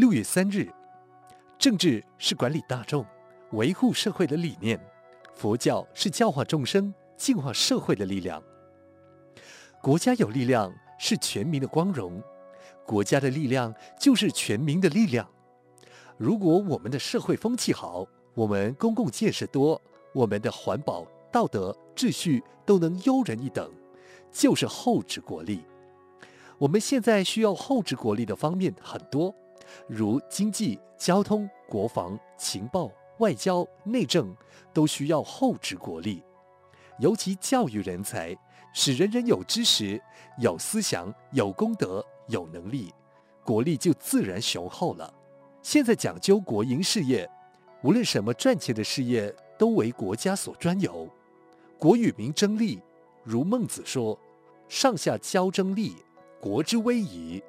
六月三日，政治是管理大众、维护社会的理念；佛教是教化众生、净化社会的力量。国家有力量是全民的光荣，国家的力量就是全民的力量。如果我们的社会风气好，我们公共建设多，我们的环保、道德、秩序都能优人一等，就是厚植国力。我们现在需要厚植国力的方面很多，如经济、交通、国防、情报、外交、内政，都需要厚植国力。尤其教育人才，使人人有知识、有思想、有功德、有能力，国力就自然雄厚了。现在讲究国营事业，无论什么赚钱的事业，都为国家所专有。国与民争利，如孟子说：“上下交争利，国之危矣。”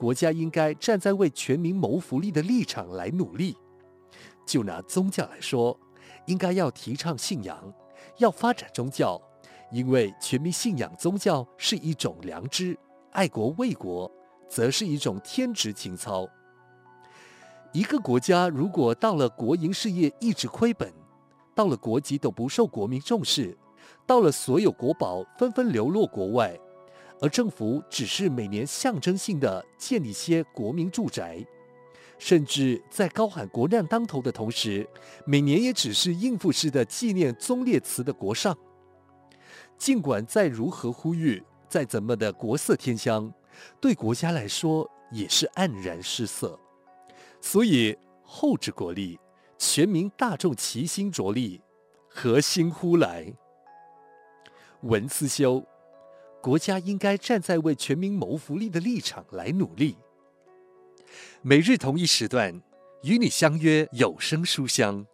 国家应该站在为全民谋福利的立场来努力。就拿宗教来说，应该要提倡信仰，要发展宗教，因为全民信仰宗教是一种良知，爱国卫国，则是一种天职情操。一个国家如果到了国营事业一直亏本，到了国籍都不受国民重视，到了所有国宝纷纷流落国外，而政府只是每年象征性的建立些国民住宅，甚至在高喊国难当头的同时，每年也只是应付式的纪念忠烈祠的国上。尽管再如何呼吁，再怎么的国色天香，对国家来说也是黯然失色。所以，厚植国力，全民大众齐心着力，何心乎来？文思修，国家应该站在为全民谋福利的立场来努力。每日同一时段，与你相约有声书香。